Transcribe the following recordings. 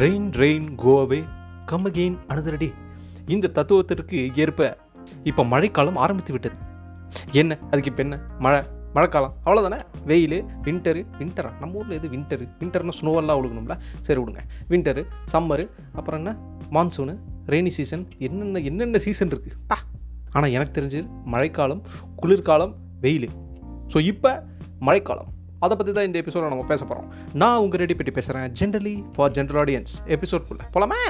Rain rain go away come again இந்த தத்துவத்திற்கு ஏற்ப இப்போ மழைக்காலம் ஆரம்பித்து விட்டது. என்ன? அதுக்கு இப்போ என்ன? மழை மழைக்காலம். அவ்வளோதானே வெயில் வின்டரு வின்டரா நம்ம ஊரில் எது வின்டரு வின்டர்னு ஸ்னோவெல்லாம் விழுகணும்ல சரி விடுங்க. வின்டரு சம்மரு அப்புறம் என்ன? மான்சூனு ரெய்னி சீசன் என்னென்ன என்னென்ன சீசன் இருக்குது பா! ஆனால் எனக்கு தெரிஞ்சு மழைக்காலம் குளிர்காலம் வெயில். ஸோ இப்போ மழைக்காலம். அதை பற்றி தான் இந்த எபிசோட நம்ம பேச போகிறோம் நான் உங்கள் ரெடி பற்றி பேசுகிறேன் generally for general audience episode குள்ள போலாமா?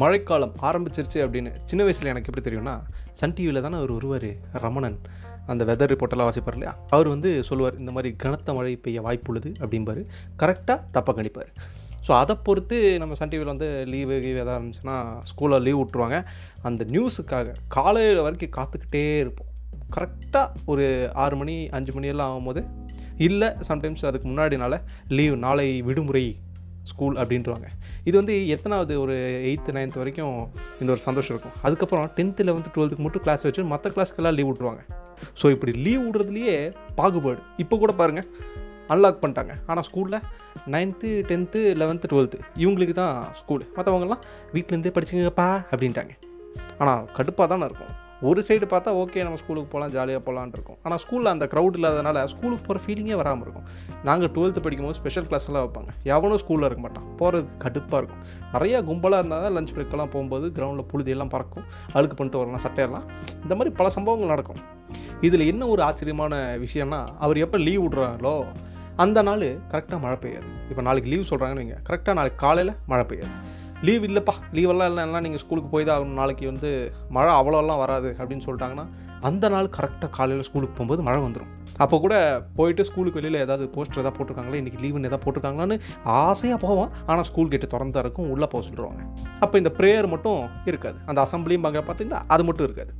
மழைக்காலம் ஆரம்பிச்சிருச்சு அப்படின்னு சின்ன வயசில் எனக்கு எப்படி தெரியும்னா சன் டிவியில் தானே அவர் ஒருவர் ரமணன். அந்த வெதர் ரிப்போர்ட்டெல்லாம் வாசிப்பார் இல்லையா? அவர் வந்து சொல்லுவார் இந்த மாதிரி கனத்த மழை பெய்ய வாய்ப்புள்ளது அப்படிம்பாரு. கரெக்டாக தப்பாக கணிப்பார். ஸோ அதை பொறுத்து நம்ம சன் டிவியில் வந்து லீவு கீவு எதாவது இருந்துச்சுன்னா ஸ்கூலில் லீவ் விட்ருவாங்க அந்த நியூஸுக்காக காலையில் வரைக்கும் காத்துக்கிட்டே இருப்போம். கரெக்டாக ஒரு ஆறு மணி அஞ்சு மணியெல்லாம் ஆகும்போது இல்லை சம்டைம்ஸ் அதுக்கு முன்னாடினால லீவ் நாளை விடுமுறை ஸ்கூல் அப்படின்றவாங்க. இது வந்து எத்தனாவது ஒரு எயித்து நைன்த் வரைக்கும் இந்த ஒரு சந்தோஷம் இருக்கும். அதுக்கப்புறம் டென்த்தில் வந்து டுவெல்த்துக்கு மட்டும் கிளாஸ் வச்சு மற்ற கிளாஸ்க்கெல்லாம் லீவ் விட்ருவாங்க ஸோ இப்படி லீவ் விடுறதுலையே பாகுபாடு. இப்போ கூட பாருங்கள் அன்லாக் பண்ணிட்டாங்க. ஆனால் ஸ்கூலில் நைன்த்து டென்த்து லெவன்த்து டுவெல்த்து இவங்களுக்கு தான் ஸ்கூலு மற்றவங்கலாம் வீட்டிலேருந்தே படிச்சுங்கப்பா அப்படின்ட்டாங்க. ஆனால் கடுப்பாக தானே இருக்கும். ஒரு சைடு பார்த்தா ஓகே நம்ம ஸ்கூலுக்கு போகலாம் ஜாலியாக போகலான் இருக்கும். ஆனால் ஸ்கூலில் அந்த க்ரௌட் இல்லாதனால ஸ்கூலுக்கு போகிற ஃபீலிங்கே வராமல் இருக்கும். நாங்கள் டுவெல்த்து படிக்கும்போது ஸ்பெஷல் கிளாஸ்லாம் வைப்பாங்க. எவனும் ஸ்கூலில் இருக்க மாட்டான். போகிறதுக்கு கடுப்பாக இருக்கும். நிறையா கும்பலாக இருந்தால் தான் லஞ்ச் பிரேக்கெல்லாம் போகும்போது கிரவுண்டில் புழுதியெல்லாம் பறக்கும். அழுக்கு பண்ணிட்டு வரலாம் சட்டையெல்லாம். இந்த மாதிரி பல சம்பவங்கள் நடக்கும். இதில் என்ன ஒரு ஆச்சரியமான விஷயம்னா அவர் எப்போ லீவ் விட்றாங்களோ அந்த நாள் கரெக்டாக மழை பெய்யாது. இப்போ நாளைக்கு லீவ் சொல்கிறாங்கன்னு வைங்க. கரெக்டாக நாளைக்கு காலையில் மழை பெய்யாது. லீவ் இல்லைப்பா. லீவெல்லாம் இல்லைன்னா நீங்கள் ஸ்கூலுக்கு போய் தான் ஆகணும். நாளைக்கு வந்து மழை அவ்வளோலாம் வராது அப்படின்னு சொல்லிட்டாங்கன்னா அந்த நாள் கரெக்டாக காலையில் ஸ்கூலுக்கு போகும்போது மழை வந்துடும் அப்போ கூட போயிட்டு ஸ்கூலுக்கு வெளியில் ஏதாவது போஸ்டர் ஏதாவது போட்டிருக்காங்களா? இன்றைக்கி லீவுன்னு ஏதாவது போட்டிருக்காங்களான்னு ஆசையாக போவோம். ஆனால் ஸ்கூல் கேட்டு திறந்தா இருக்கும் உள்ளே போக சொல்லிடுவாங்க அப்போ இந்த ப்ரேயர் மட்டும் இருக்காது. அந்த அசம்பிளியும் பாங்க பார்த்தீங்கன்னா அது மட்டும் இருக்காது.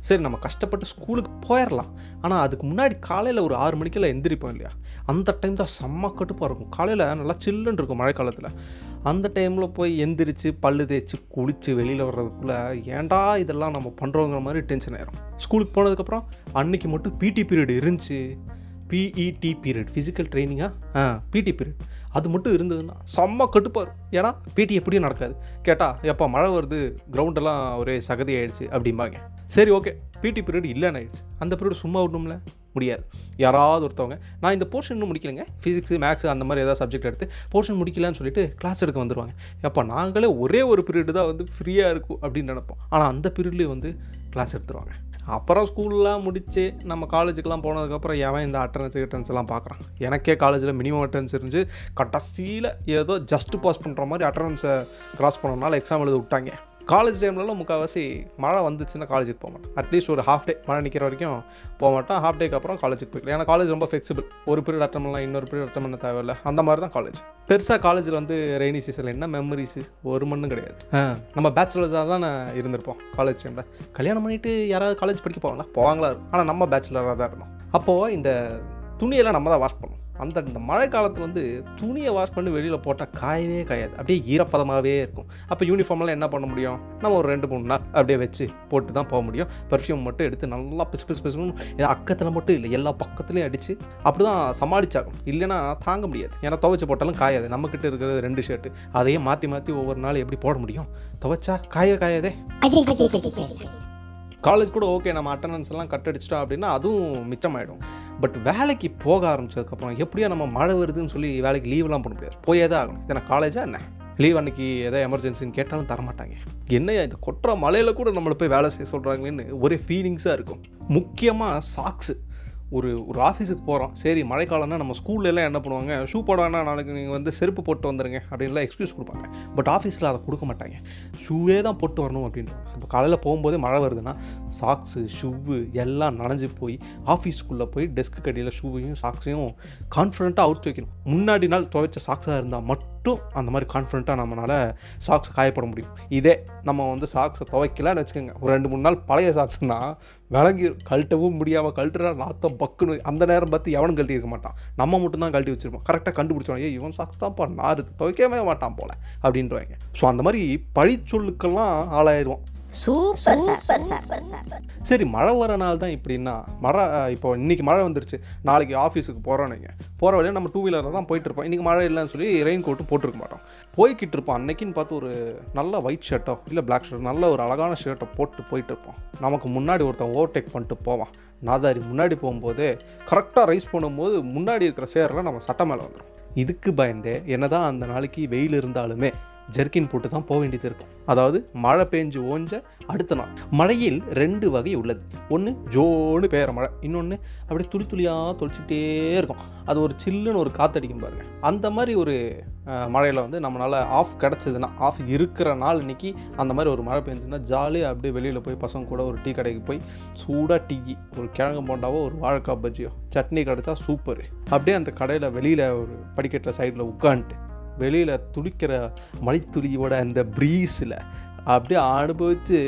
சரி நம்ம கஷ்டப்பட்டு ஸ்கூலுக்கு போயிடலாம் ஆனால் அதுக்கு முன்னாடி காலையில் ஒரு ஆறு மணிக்கெல்லாம் எந்திரிப்போம் இல்லையா? அந்த டைம் தான் செம்ம கட்டுப்பாக இருக்கும். காலையில் நல்லா சில்லுன்னு இருக்கும் மழைக்காலத்தில் அந்த டைமில் போய் எந்திரிச்சு பல்லு தேய்ச்சி குளித்து வெளியில் வர்றதுக்குள்ளே ஏன்டா இதெல்லாம் நம்ம பண்ணுறோங்கிற மாதிரி டென்ஷன் ஆயிரும். ஸ்கூலுக்கு போனதுக்கப்புறம் அன்னைக்கு மட்டும் பிடி பீரியட் இருந்துச்சு. பிஇடி பீரியட் ஃபிசிக்கல் ட்ரைனிங்காக ஆ? பிடி பீரியட் அது மட்டும் இருந்ததுன்னா செம்ம கட்டுப்பார் ஏன்னா பிடி எப்படியும் நடக்காது. கேட்டால் எப்போ மழை வருது கிரவுண்டெல்லாம் ஒரே சகதி ஆகிடுச்சு அப்படிம்பாங்க. சரி ஓகே பிடி பீரியட் இல்லைன்னு ஆயிடுச்சு. அந்த பீரியட் சும்மா விடணும்ல? முடியாது. யாராவது ஒருத்தவங்க நான் இந்த போர்ஷன் இன்னும் முடிக்கலைங்க. ஃபிசிக்ஸ் மேக்ஸ் அந்த மாதிரி ஏதாவது சப்ஜெக்ட் எடுத்து போர்ஷன் முடிக்கலன்னு சொல்லிட்டு கிளாஸ் எடுக்க வந்துடுவாங்க எப்போ நாங்களே ஒரே ஒரு பீரியடு தான் வந்து ஃப்ரீயாக இருக்கும் அப்படின்னு நினைப்போம். ஆனால் அந்த பீரியட்லேயே வந்து கிளாஸ் எடுத்துருவாங்க. அப்புறம் ஸ்கூல்லாம் முடித்து நம்ம காலேஜுக்கெலாம் போனதுக்கப்புறம் எவன் இந்த அட்டனன்ஸ் அட்டன்ஸ் எல்லாம் பார்க்குறான்? எனக்கே காலேஜில் மினிமம் அட்டன்ஸ் இருந்துச்சு. கடைசியில் ஏதோ ஜஸ்ட் பாஸ் பண்ணுற மாதிரி அட்டனன்ஸை க்ராஸ் பண்ணனால எக்ஸாம் எழுத விட்டாங்க. காலேஜ் டைம்லலாம் முக்கால்வாசி மழை வந்துச்சுன்னா காலேஜுக்கு போக மாட்டேன் அட்லீஸ்ட் ஒரு ஹாஃப் டே மழை நிற்கிற வரைக்கும் போக மாட்டேன் ஹாஃப் டேக்கு அப்புறம் காலேஜுக்கு போய்க்கலாம். ஏன்னா காலேஜ் ரொம்ப ஃபிளெக்சிபிள் ஒரு பீரியட் அட்டம் பண்ணலாம் இன்னொரு பீரியட் அட்டம் பண்ண தேவையில்லை. அந்த மாதிரி தான் காலேஜ் பெருசாக காலேஜில் வந்து ரெய்னி சீசனில் என்ன மெமரிஸ் ஒரு மண்ணும் கிடையாது. நம்ம பேச்சுலர்ஸாக தான் இருந்திருப்போம் காலேஜ் டைமில் கல்யாணம் பண்ணிட்டு யாராவது காலேஜ் படிக்க போவாங்களா? போவாங்களா? இருக்கும் ஆனால் நம்ம பேச்சுலராக தான் இருந்தோம். அப்போது இந்த துணியெல்லாம் நம்ம தான் வாஷ் பண்ணோம் அந்த இந்த மழை காலத்தில் வந்து துணியை வாஷ் பண்ணி வெளியில் போட்டால் காயவே காயாது. அப்படியே ஈரப்பதமாகவே இருக்கும். அப்போ யூனிஃபார்ம்லாம் என்ன பண்ண முடியும்? நம்ம ஒரு ரெண்டு மூணு நாள் அப்படியே வச்சு போட்டு தான் போக முடியும். பர்ஃப்யூம் மட்டும் எடுத்து நல்லா பிசு பிசு பிசுன்னு அக்கத்தில் மட்டும் இல்லை எல்லா பக்கத்துலையும் அடித்து அப்படி தான் சமாளிச்சாகும் இல்லைன்னா தாங்க முடியாது. ஏன்னா துவைச்சு போட்டாலும் காயாது. நம்மக்கிட்ட இருக்கிறது ரெண்டு ஷர்ட்டு அதையே மாற்றி மாற்றி ஒவ்வொரு நாள் எப்படி போட முடியும்? துவைச்சா காயவே காயாதே? காலேஜ் கூட ஓகே நம்ம அட்டண்டன்ஸ் எல்லாம் கட் அடிச்சிட்டோம் அப்படின்னா அதுவும் மிச்சமாயிடும். பட் வேலைக்கு போக ஆரம்பிச்சதுக்கப்புறம் எப்படியோ நம்ம மழை வருதுன்னு சொல்லி வேலைக்கு லீவ்லாம் பண்ண முடியாது. போயே தான் ஆகணும். இதை காலேஜா என்ன? லீவ் அன்னைக்கு எதாவது எமர்ஜென்சின்னு கேட்டாலும் தரமாட்டாங்க. என்னையா இந்த கொட்டுற மலையில் கூட நம்மளை போய் வேலை செய்ய சொல்கிறாங்களேன்னு ஒரே ஃபீலிங்ஸாக இருக்கும். முக்கியமாக சாக்ஸு ஒரு ஒரு ஆஃபீஸுக்கு போகிறோம் சரி மழைக்காலம்னா நம்ம ஸ்கூல்லலாம் என்ன பண்ணுவாங்க? ஷூ போட வேணாம் நாளைக்கு நீங்கள் வந்து செருப்பு போட்டு வந்துருங்க அப்படின்லாம் எக்ஸ்கியூஸ் கொடுப்பாங்க. பட் ஆஃபீஸில் அதை கொடுக்க மாட்டாங்க. ஷூவே தான் போட்டு வரணும் அப்படின்னு. இப்போ காலையில் போகும்போதே மழை வருதுன்னா சாக்ஸு ஷூவு எல்லாம் நனைஞ்சு போய் ஆஃபீஸ்க்குள்ளே போய் டெஸ்க்கு கடியில் ஷூவையும் சாக்ஸையும் கான்ஃபிடண்ட்டாக அவுத்து வைக்கணும். முன்னாடி நாள் துவைச்ச சாக்ஸாக இருந்தால் மட்டும் அந்த மாதிரி கான்ஃபிடண்ட்டாக நம்மளால் சாக்ஸ் காயப்பட முடியும். இதே நம்ம வந்து சாக்ஸை துவைக்கலான்னு வச்சுக்கோங்க. ஒரு ரெண்டு மூணு நாள் பழைய சாக்ஸ்னால் விளங்கி கழட்டவும் முடியாமல் கழட்டுறா நாத்தம் பக்குன்னு அந்த நேரம் பார்த்து எவனும் கழட்டி இருக்க மாட்டான். நம்ம மட்டும் தான் கழட்டி வச்சிருப்போம். கரெக்டாக கண்டுபிடிச்சோம் இவன் சாக்ஸ் தான்ப்பா நாரு துவைக்கவே மாட்டான் போல அப்படின்றவாங்க. ஸோ அந்த மாதிரி பழிச்சொல்லுக்கெல்லாம் ஆளாயிடுவோம் சூப்பர் சார் சார் சார் சரி மழை வர நாள் தான் இப்படின்னா மழை இப்போ இன்னைக்கு மழை வந்துருச்சு. நாளைக்கு ஆஃபீஸுக்கு போகிறோம் நீங்கள் போகிற வழியாக நம்ம டூ வீலரில் தான் போயிட்டு இருப்போம். இன்றைக்கி மழை இல்லைன்னு சொல்லி ரெயின் கோட்டும் போட்டிருக்க மாட்டோம். போய்கிட்டு இருப்போம். அன்னைக்குன்னு பார்த்து ஒரு நல்ல ஒயிட் ஷர்ட்டோ இல்லை பிளாக் ஷர்ட் நல்ல ஒரு அழகான ஷர்ட்டை போட்டு போயிட்டு இருப்போம். நமக்கு முன்னாடி ஒருத்தன் ஓவர்டேக் பண்ணிட்டு போவான். நாதாரி முன்னாடி போகும்போது கரெக்டாக ரைஸ் பண்ணும்போது முன்னாடி இருக்கிற சேரில் நம்ம சட்டை மேலே வந்துடும் இதுக்கு பயந்தே என்னதான் அந்த நாளைக்கு வெயில் இருந்தாலுமே ஜெர்கின் போட்டு தான் போக வேண்டியது இருக்கும். அதாவது மழை பெஞ்சு ஓஞ்ச அடுத்த நாள். மழையில் ரெண்டு வகை உள்ளது. ஒன்று ஜோன்னு பெய்கிற மழை இன்னொன்று அப்படியே துளி துளியாக தொளிச்சிட்டே இருக்கும். அது ஒரு சில்லுன்னு ஒரு காத்தடிக்கும் பாருங்க. அந்த மாதிரி ஒரு மழையில் வந்து நம்மளால் ஆஃப் கிடச்சதுன்னா ஆஃப் இருக்கிற நாள் இன்றைக்கி அந்த மாதிரி ஒரு மழை பெஞ்சுன்னா ஜாலியாக அப்படியே வெளியில் போய் பசங்க கூட ஒரு டீ கடைக்கு போய் சூடாக டீ ஒரு கிழங்கு போண்டாவோ ஒரு வாழைக்காய் பஜ்ஜியோ சட்னி கிடச்சா சூப்பர். அப்படியே அந்த கடையில் வெளியில் ஒரு படிக்கட்டில் சைடில் உட்காந்துட்டு வெளியில் துளிக்கிற மழைத்துளியோட அந்த ப்ரீஸில் அப்படியே அனுபவித்து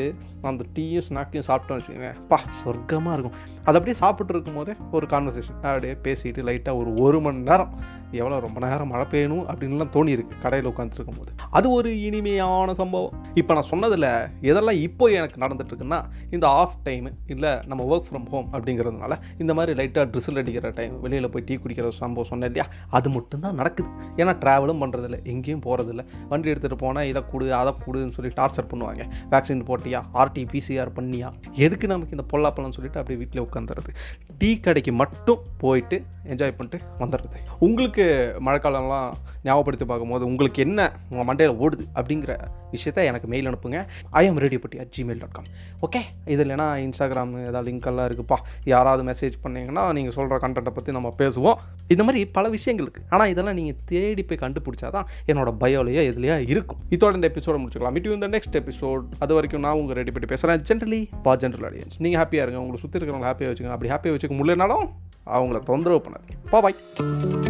அந்த டீயும் ஸ்நாக்கையும் சாப்பிட்டோம்னு வச்சுக்கோங்க பா சொர்க்கமாக இருக்கும். அது அப்படியே சாப்பிட்டு இருக்கும் போதே ஒரு கான்வர்சேஷன் அப்படியே பேசிட்டு லைட்டாக ஒரு ஒரு மணி நேரம். எவ்வளோ ரொம்ப நேரம் மழை பெய்யணும் அப்படின்லாம் தோணியிருக்கு கடையில் உட்காந்துருக்கும் போது அது ஒரு இனிமையான சம்பவம். இப்போ நான் சொன்னதில் எதெல்லாம் இப்போ எனக்கு நடந்துட்டுருக்குன்னா இந்த ஆஃப் டைமு இல்லை நம்ம ஒர்க் ஃப்ரம் ஹோம் அப்படிங்கிறதுனால இந்த மாதிரி லைட்டாக ட்ரிசில் அடிக்கிற டைம் வெளியில் போய் டீ குடிக்கிற சம்பவம் சொன்னேன் இல்லையா? அது மட்டும்தான் நடக்குது. ஏன்னா ட்ராவலும் பண்ணுறதில்ல எங்கேயும் போகிறதில்ல வண்டி எடுத்துகிட்டு போனால் இதை கொடு அதை கொடுன்னு சொல்லி டார்ச்சர் பண்ணுவாங்க. வேக்சின் போட்டியா? ஆர்டி பிசிஆர் பண்ணியா? எதுக்கு நமக்கு இந்த பொல்லாப்பழம்னு சொல்லிட்டு அப்படியே வீட்டில் உட்காந்துறது டீ கடைக்கு மட்டும் போயிட்டு என்ஜாய் பண்ணிட்டு வந்துடுறது உங்களுக்கு மழைக்காலம்லாம் ஞாபகப்படுத்தி பார்க்கும்போது உங்களுக்கு என்ன உங்கள் மண்டையில் ஓடுது அப்படிங்கிற விஷயத்த எனக்கு மெயில் அனுப்புங்க. I radio buddy at Gmail dot com okay இது இல்லைனா இன்ஸ்டாகிராம் ஏதாவது லிங்க் எல்லாம் இருக்குப்பா. யாராவது மெசேஜ் பண்ணிங்கன்னா நீங்கள் சொல்கிற கண்டென்ட்டை பற்றி நம்ம பேசுவோம். இந்த மாதிரி பல விஷயங்கள் இருக்குது ஆனால் இதெல்லாம் நீங்கள் தேடி போய் கண்டுபிடிச்சா தான் என்னோட பயோலையோ எதுலையா இருக்கும். இதோட இந்த எபிசோட முடிச்சுக்கலாம். மீட் இந்த நெக்ஸ்ட் எபிசோட் அது வரைக்கும் நான் உங்கள் ரெடி பற்றி பேசுகிறேன் ஜென்ரலி பா ஜென்ரல் ஆடியன்ஸ் நீங்கள் ஹாப்பியாக இருங்க. உங்களை சுற்றி இருக்கிறவங்க ஹாப்பியாக வச்சுக்கோங்க. அப்படி ஹாப்பியாக வச்சுக்க முடியலனாலும் அவங்கள தொந்தரவு பண்ணாதீங்க. பா பாய்